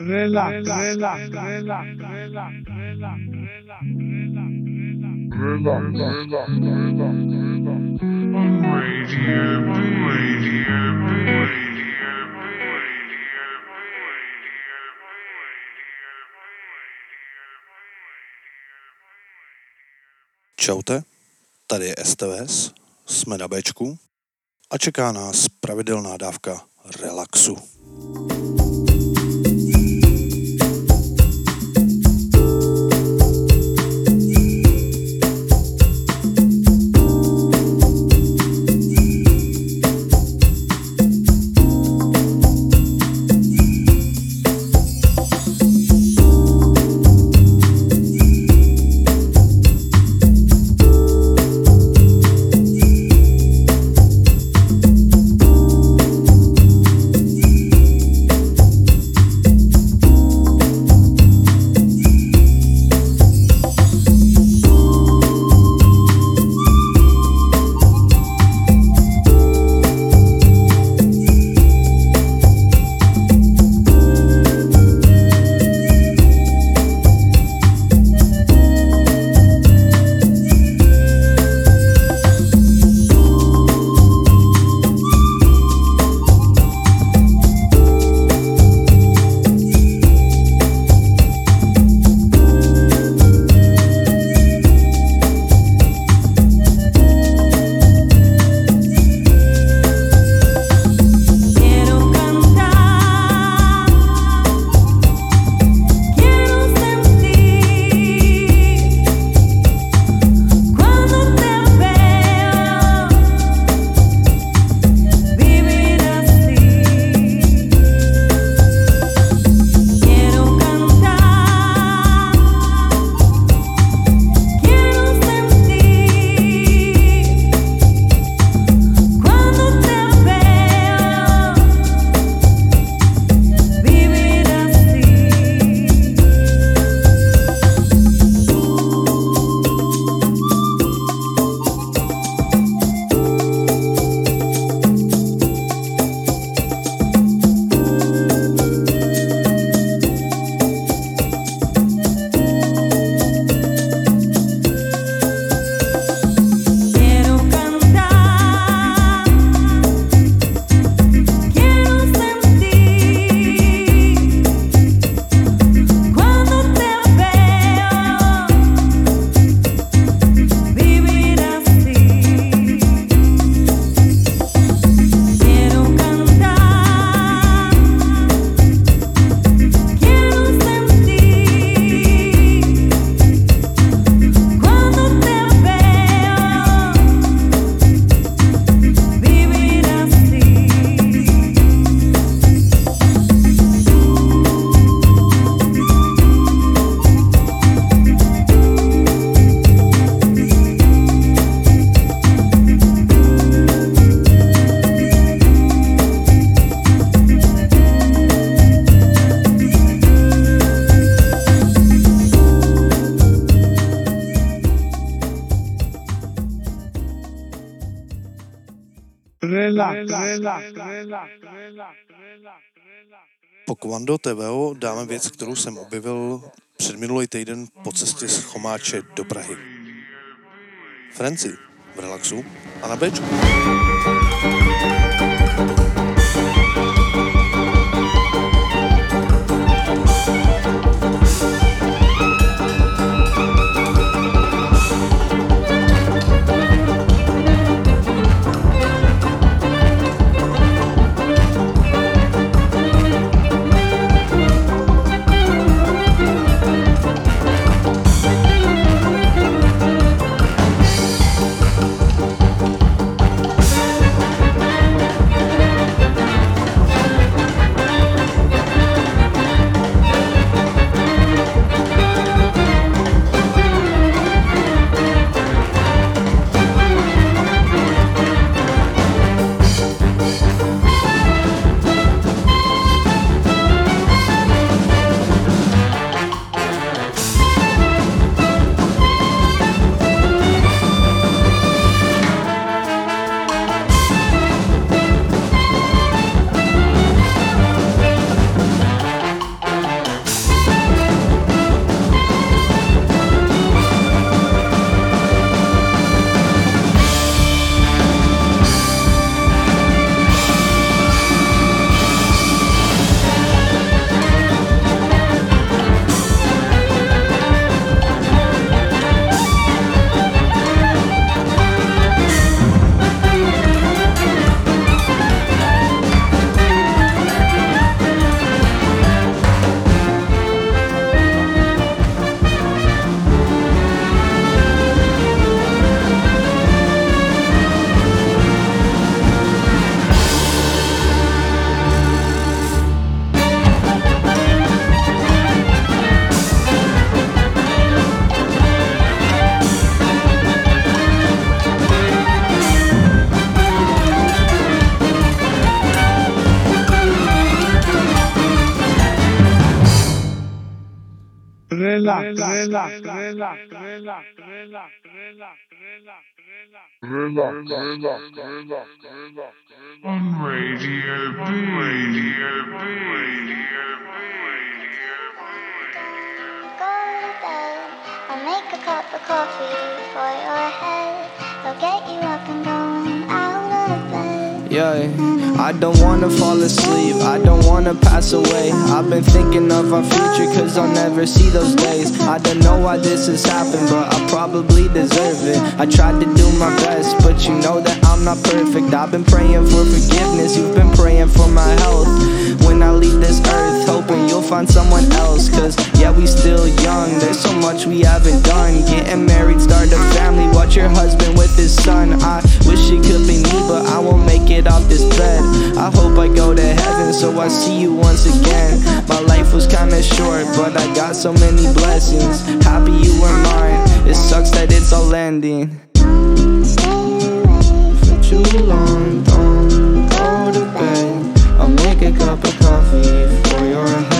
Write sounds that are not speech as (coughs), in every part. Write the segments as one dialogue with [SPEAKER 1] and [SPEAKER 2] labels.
[SPEAKER 1] relax, relax, relax, relax, relax, relax,
[SPEAKER 2] Radio B. Radio B.
[SPEAKER 3] Čaute, tady je STVS, jsme na Bčku a čeká nás pravidelná dávka relaxu.
[SPEAKER 4] Quiero
[SPEAKER 3] Kvando TVO dáme věc, kterou jsem objevil před minulý týden po cestě z Chomáče do Prahy. Franci v relaxu a na Bčku.
[SPEAKER 1] Relax, relax, relax, relax, relax, relax,
[SPEAKER 2] On Radio B. Radio B. Radio
[SPEAKER 5] Go to bed. I'll make a cup of coffee for your head. I'll get you up and going out of bed.
[SPEAKER 6] Yeah, I don't wanna fall asleep, I don't wanna pass away. I've been thinking of our future, cause I'll never see those days. I don't know why this has happened, but I probably deserve it. I tried to do my best, but you know that I'm not perfect. I've been praying for forgiveness, you've been praying for my health. When I leave this earth, hoping you'll find someone else. Cause yeah, we still young, there's so much we haven't done. Getting married, start a family, watch your husband with his son. I it could be me, but I won't make it off this bed. I hope I go to heaven, so I see you once again. My life was kinda short, but I got so many blessings. Happy you were mine. It sucks that it's all ending. For too long, don't go to bed. I'll make a cup of coffee for your head.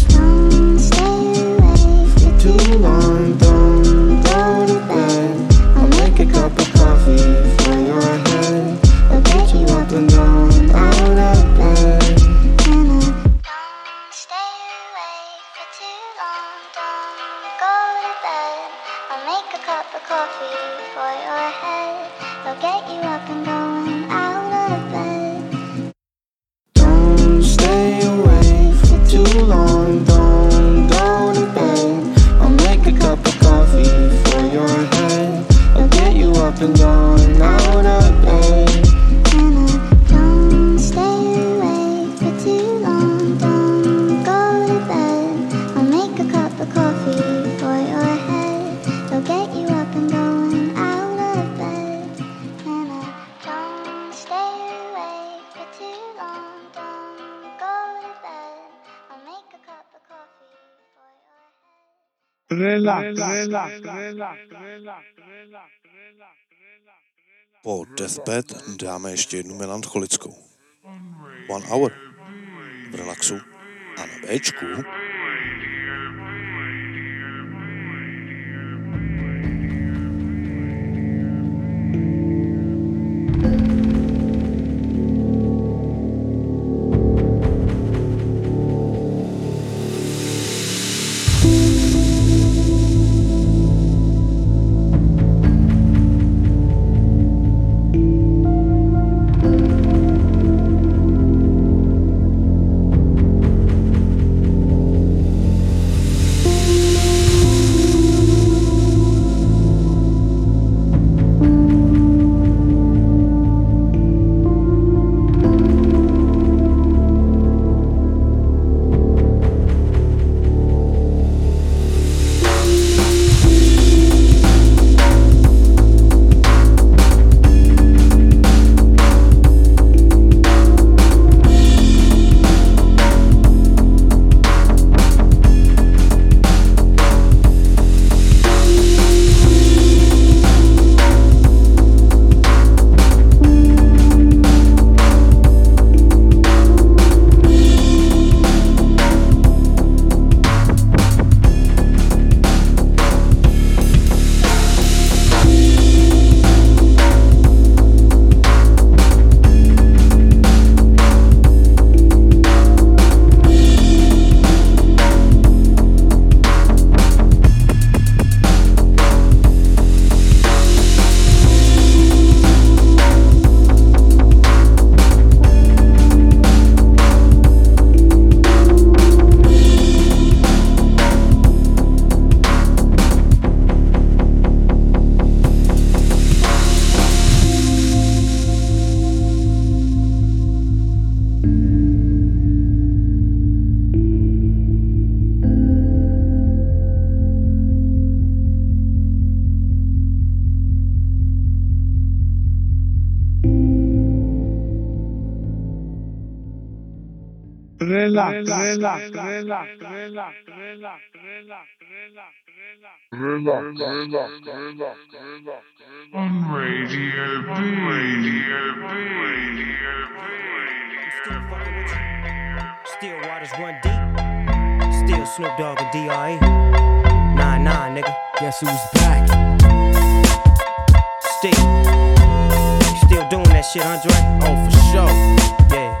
[SPEAKER 6] Too long,
[SPEAKER 3] Po Deathbed dáme ještě jednu melancholickou. One Hour. V relaxu a na Bčku
[SPEAKER 1] relax, relax, relax, relax, relax, relax,
[SPEAKER 2] On Radio B. Radio B. Radio
[SPEAKER 7] Still fucking with you. Still waters run deep. Still Snoop Dogg and D.R.E. Nah, nah, nigga.
[SPEAKER 8] Guess who's back?
[SPEAKER 7] Still. Still doing that shit, Andre?
[SPEAKER 8] Oh, for sure.
[SPEAKER 7] Yeah.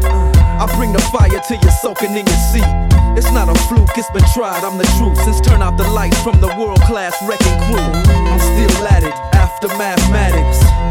[SPEAKER 8] Bring the fire till you're soaking in your seat. It's not a fluke, it's been tried, I'm the truth. Since turn out the lights from the World Class Wreckin' Cru, I'm still at it after mathematics.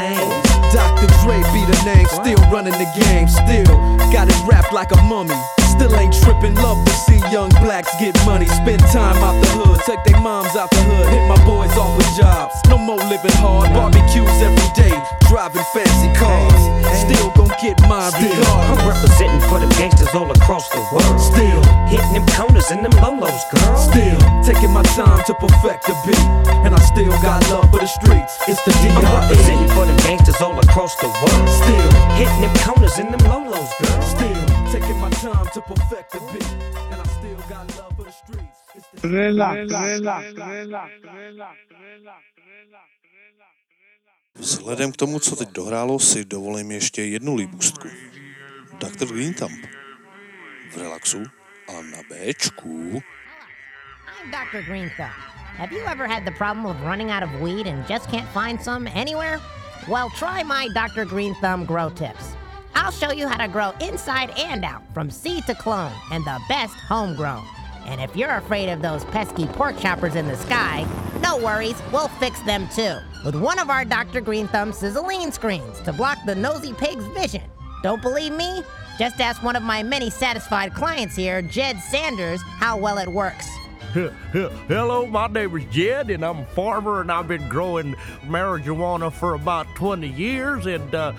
[SPEAKER 8] Dr. Dre be the name, still running the game, still got it wrapped like a mummy. Still ain't tripping, love to see young blacks get money. Spend time out the hood, take their moms out the hood, hit my boys off with jobs. No more living hard, barbecues every day, driving fancy cars. Still gon' get my mine
[SPEAKER 7] I'm
[SPEAKER 8] regardless.
[SPEAKER 7] representing for them gangsters all across the world.
[SPEAKER 8] Still,
[SPEAKER 7] Hitting them corners and them lolos, girl.
[SPEAKER 8] still taking my time to perfect the beat, and I still got love for the streets. It's the D.R.E.
[SPEAKER 7] I'm representing for them gangsters all across the world.
[SPEAKER 8] Still.
[SPEAKER 7] Hitting them corners and them lolos, girl.
[SPEAKER 8] Still taking my time to perfect the beat, and I still got love for the streets. It's the
[SPEAKER 1] relax, relax, relax, relax, relax, relax.
[SPEAKER 3] Vzhledem k tomu, co teď dohrálo, si dovolím ještě jednu líbůstku. Dr. Green Thumb. V relaxu a na Bčku.
[SPEAKER 9] I'm Dr. Green Thumb. Have you ever had the problem of running out of weed and just can't find some anywhere? Well, try my Dr. Green Thumb grow tips. I'll show you how to grow inside and out, from seed to clone, and the best homegrown. And if you're afraid of those pesky pork choppers in the sky, no worries, we'll fix them too. With one of our Dr. Green Thumb sizzling screens to block the nosy pig's vision. Don't believe me? Just ask one of my many satisfied clients here, Jed Sanders, how well it works.
[SPEAKER 10] Hello, my name is Jed, and I'm a farmer, and I've been growing marijuana for about 20 years. And uh,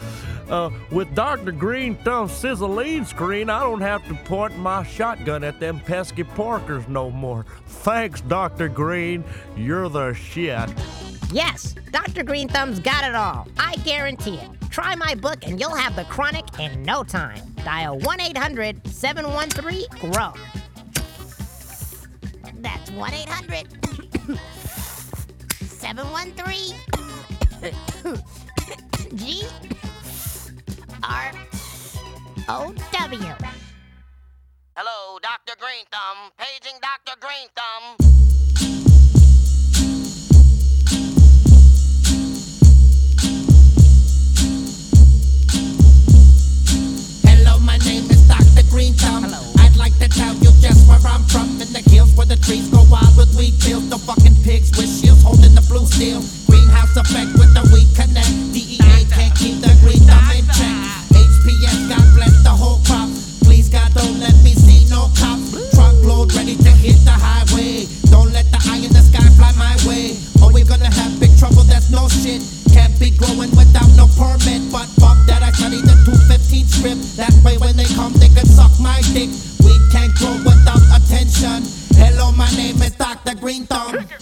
[SPEAKER 10] uh, with Dr. Green Thumb Sizzling Screen, I don't have to point my shotgun at them pesky porkers no more. Thanks, Dr. Green. You're the shit.
[SPEAKER 9] Yes, Dr. Green Thumb's got it all. I guarantee it. Try my book and you'll have the chronic in no time. Dial 1 800 713 GROW. That's 1 800 (coughs) 713 (coughs) G R O W.
[SPEAKER 11] Hello, Dr. Green Thumb. Paging Dr. Green Thumb.
[SPEAKER 12] Hello, my name is Dr. Green Thumb. Hello. I'd like to tell I'm from, in the hills where the trees go wild with weed fields, The fucking pigs with shields holding the blue steel. Greenhouse effect with the weed connect. DEA can't keep the green thumb in check. HPS, God bless the whole crop. Please, God, don't let me see no cop. Truck load ready to hit the highway. Don't let the eye in the sky fly my way. Or we're gonna have big trouble, that's no shit. Can't be growing without no permit. But fuck that, I studied the 215 script. That way, when they come, they can suck my dick. brain thumb.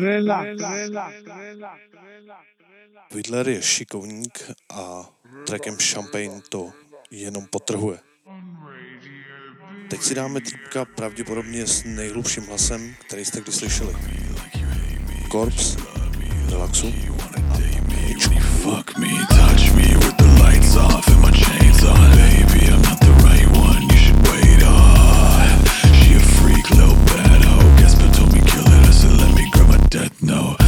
[SPEAKER 2] Relax.
[SPEAKER 3] Widler je šikovník a trackem Champagne to jenom potrhuje. Teď si dáme týpka pravděpodobně s nejhlubším hlasem, který jste kdy slyšeli. Korps, Relaxu a
[SPEAKER 13] Fuck me, touch me with the lights off and my chains on, baby. don't know.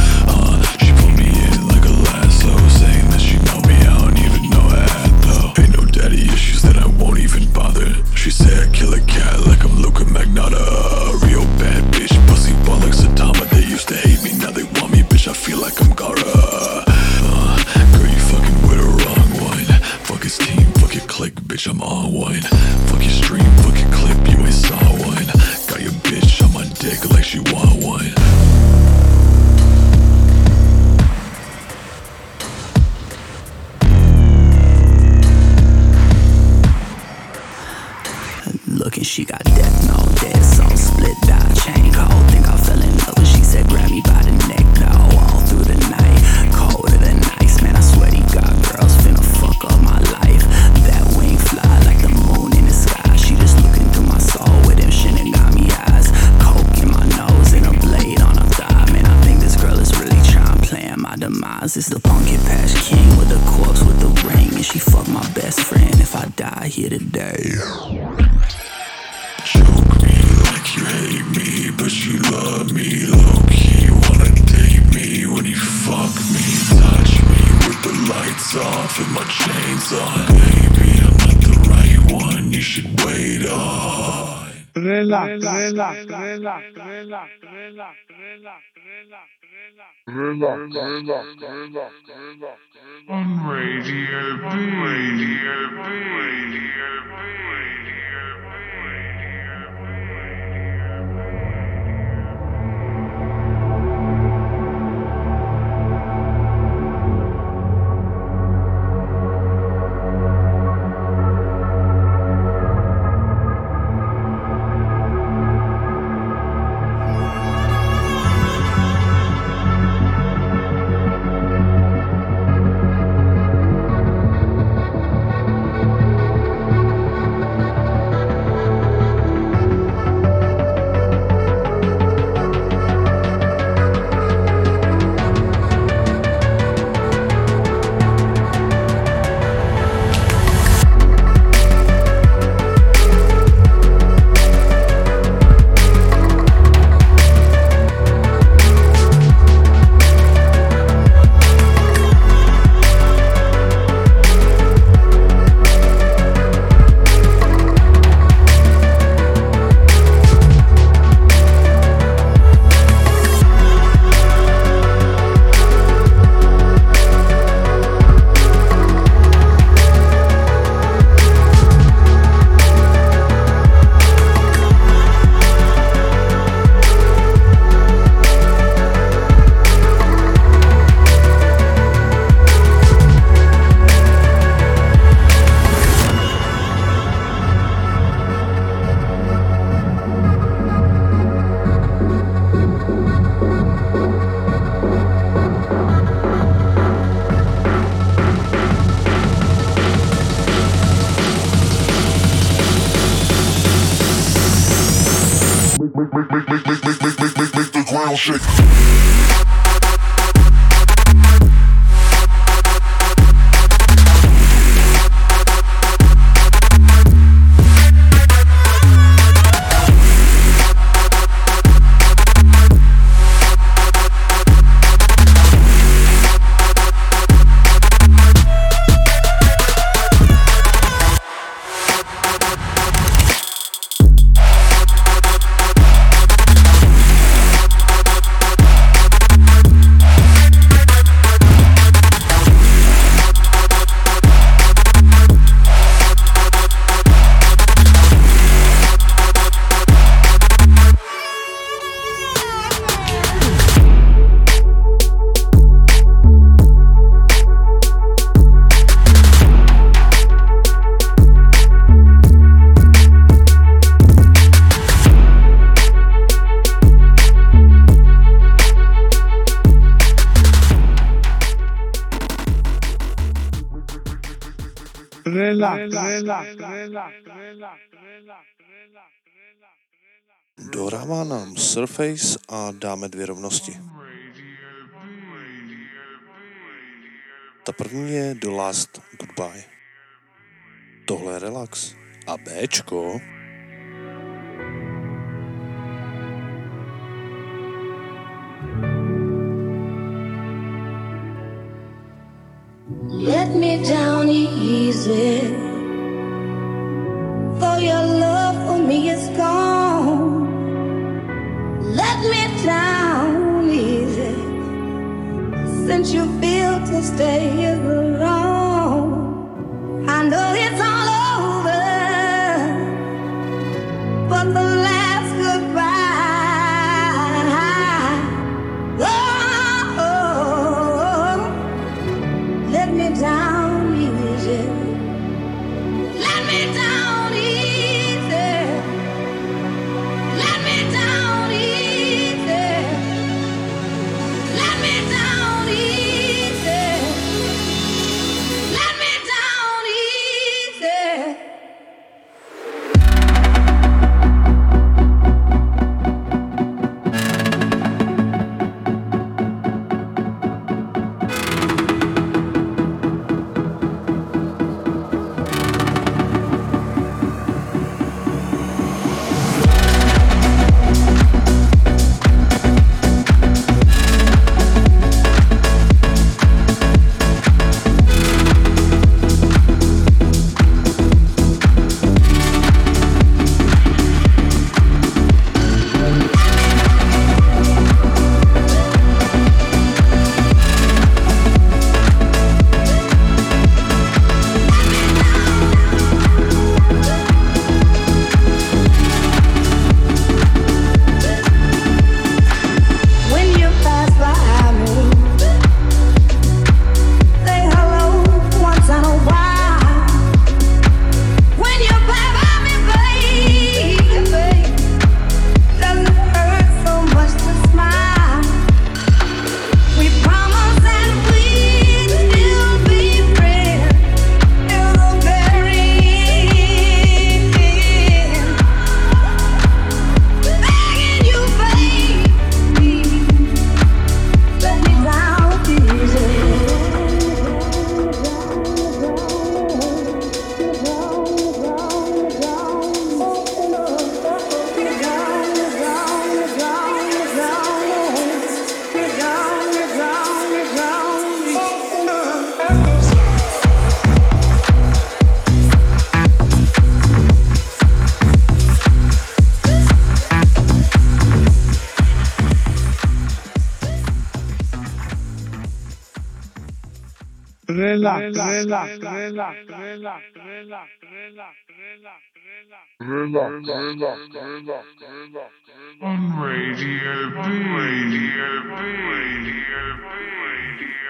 [SPEAKER 13] chains on. Baby, I'm not the right one, you should wait on.
[SPEAKER 1] Relax, relax, relax, relax, relax, relax, relax,
[SPEAKER 2] relax, relax, relax. On Radio B, Radio
[SPEAKER 13] shake.
[SPEAKER 3] Dorává nám Surface a dáme dvě rovnosti. Ta první je The Last Goodbye. Tohle je relax. A Bčko...
[SPEAKER 4] Let me down. stay
[SPEAKER 14] On Radio B, Radio B, Radio
[SPEAKER 15] B,
[SPEAKER 1] Radio B.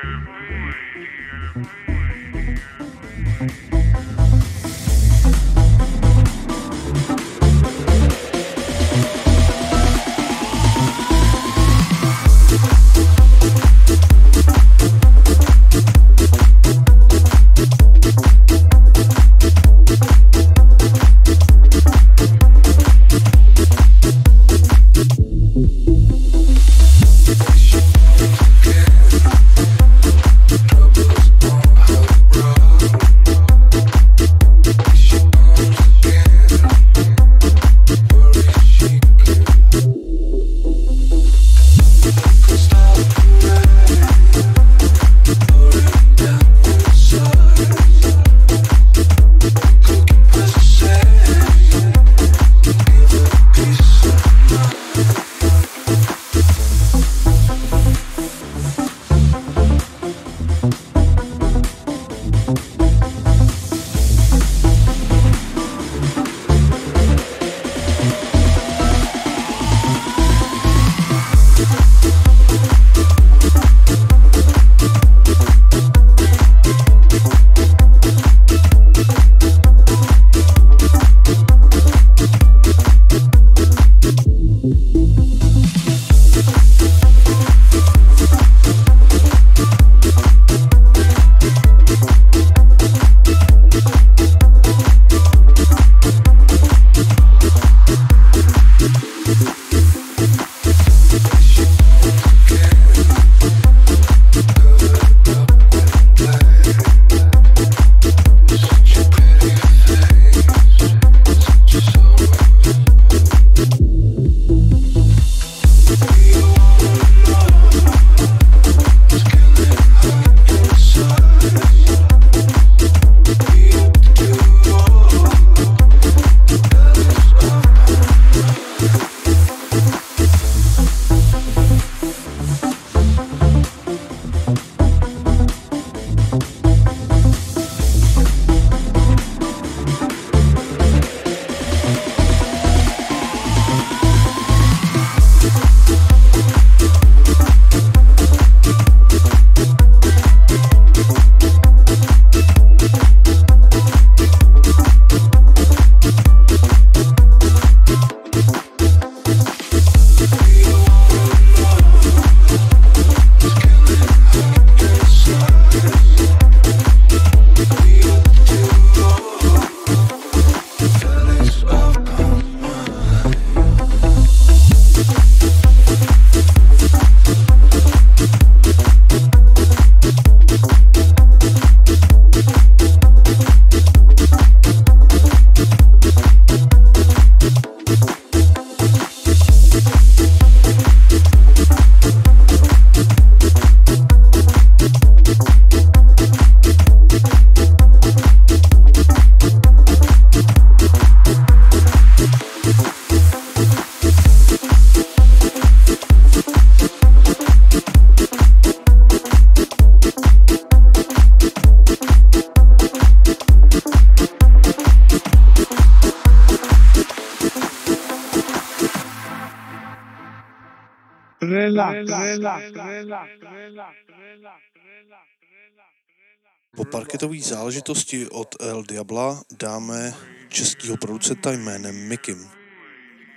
[SPEAKER 3] Po parketové záležitosti od El Diabla dáme českého producenta jménem Mikim.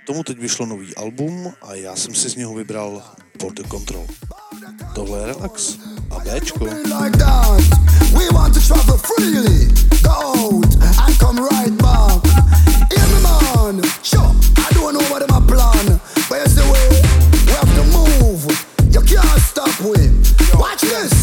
[SPEAKER 3] Tomu teď vyšlo nový album a já jsem si z něho vybral Border Control. Tohle je relax a Bčko.
[SPEAKER 16] We want to travel freely, go out and come right back. Hear me man, sure, I don't know what my plan, but it's the way You can't stop him. Watch this.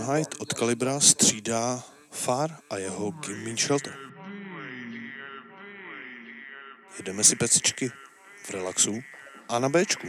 [SPEAKER 3] Hyde od Kalibra střídá Far a jeho Give Me Shelter. Jedeme si pecičky v relaxu a na Bčku.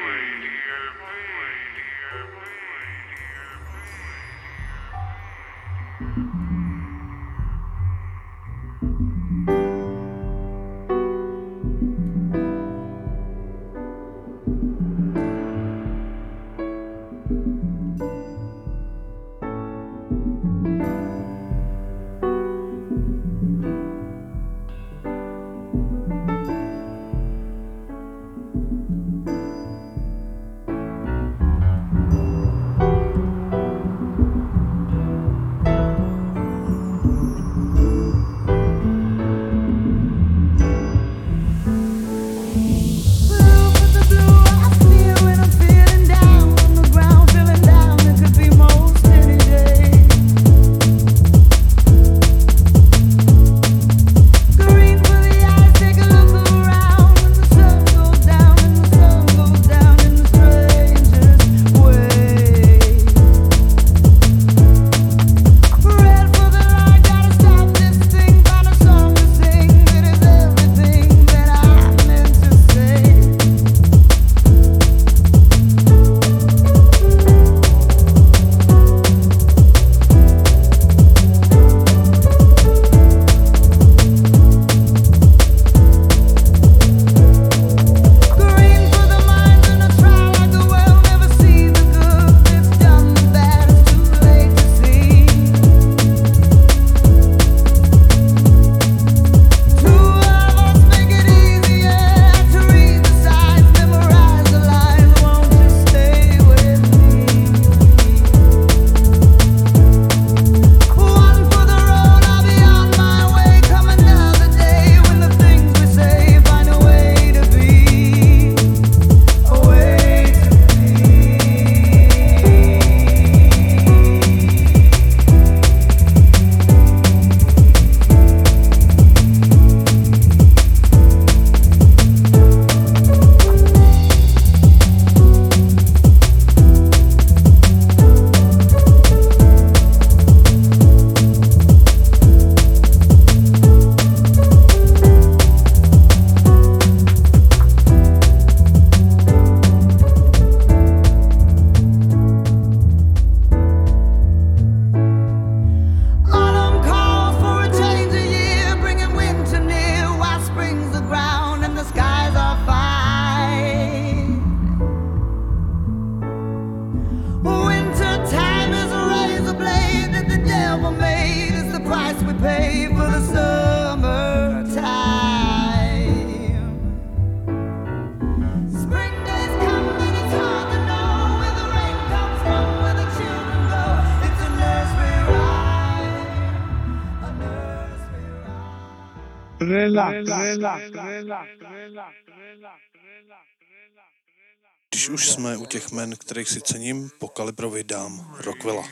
[SPEAKER 3] Když už jsme u těch men, kterých si cením, po kalibrovi dám Rockwella.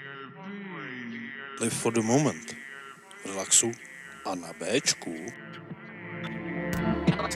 [SPEAKER 3] Live for the moment. Relaxu a na Bčku.
[SPEAKER 1] relax,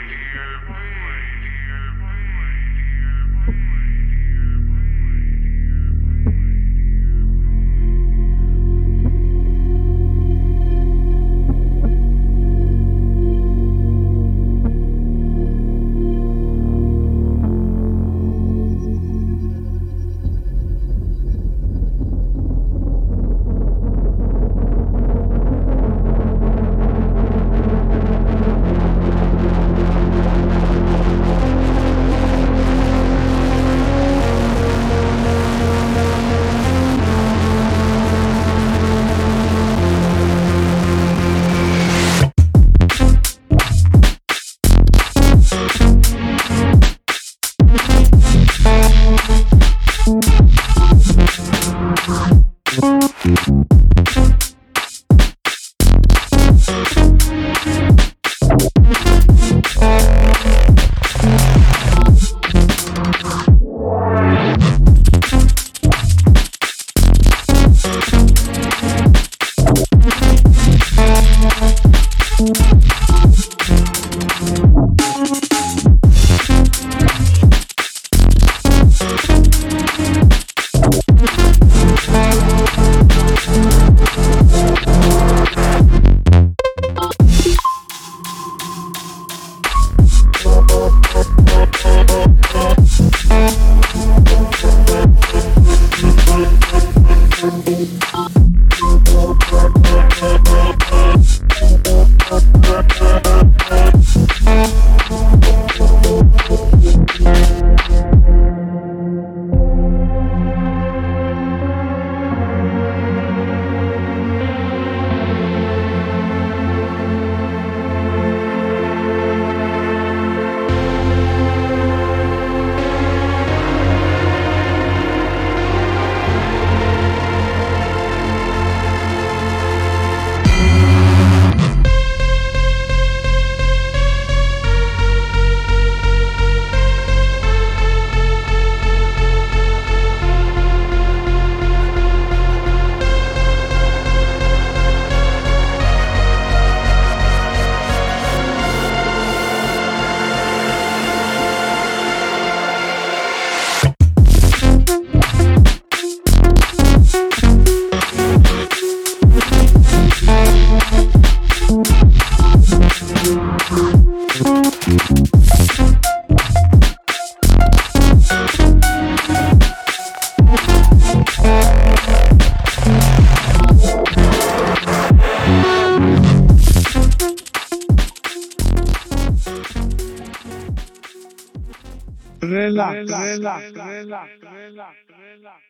[SPEAKER 1] relax, relax, relax, relax,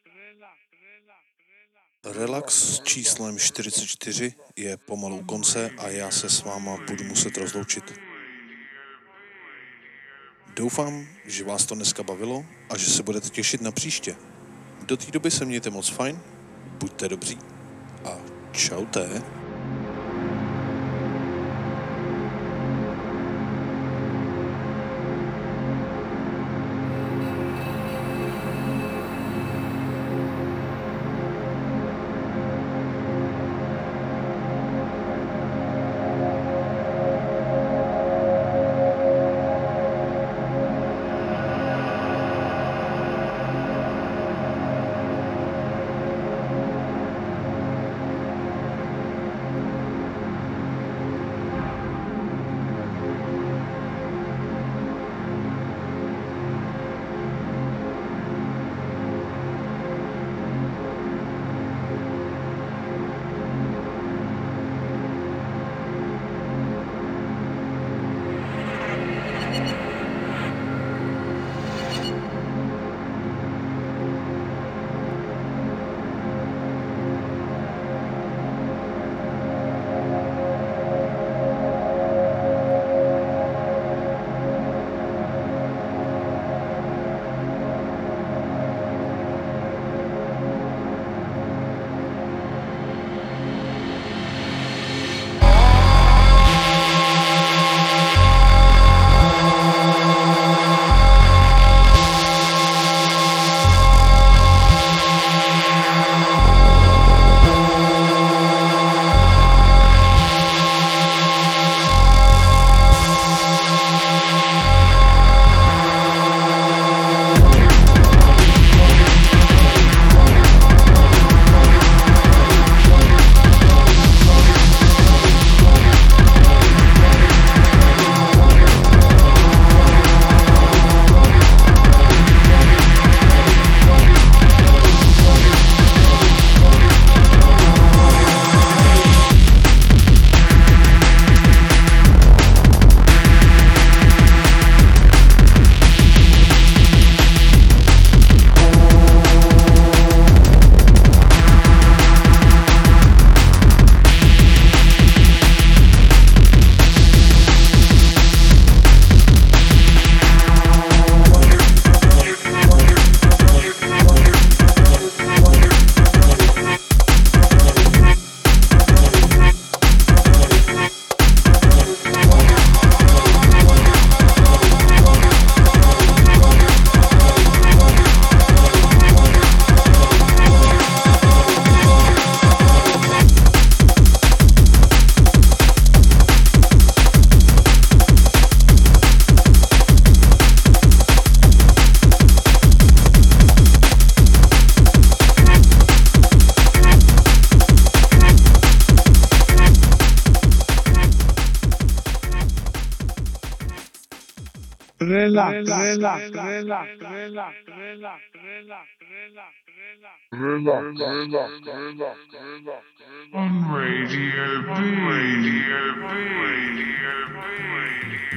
[SPEAKER 3] Relax s číslem 44 je pomalu u konce a já se s váma budu muset rozloučit. Doufám, že vás to dneska bavilo a že se budete těšit na příště. Do té doby se mějte moc fajn, buďte dobří a čaute.
[SPEAKER 1] Relax, relax, relax, relax, relax, relax,
[SPEAKER 2] On Radio B. Radio B. Radio B.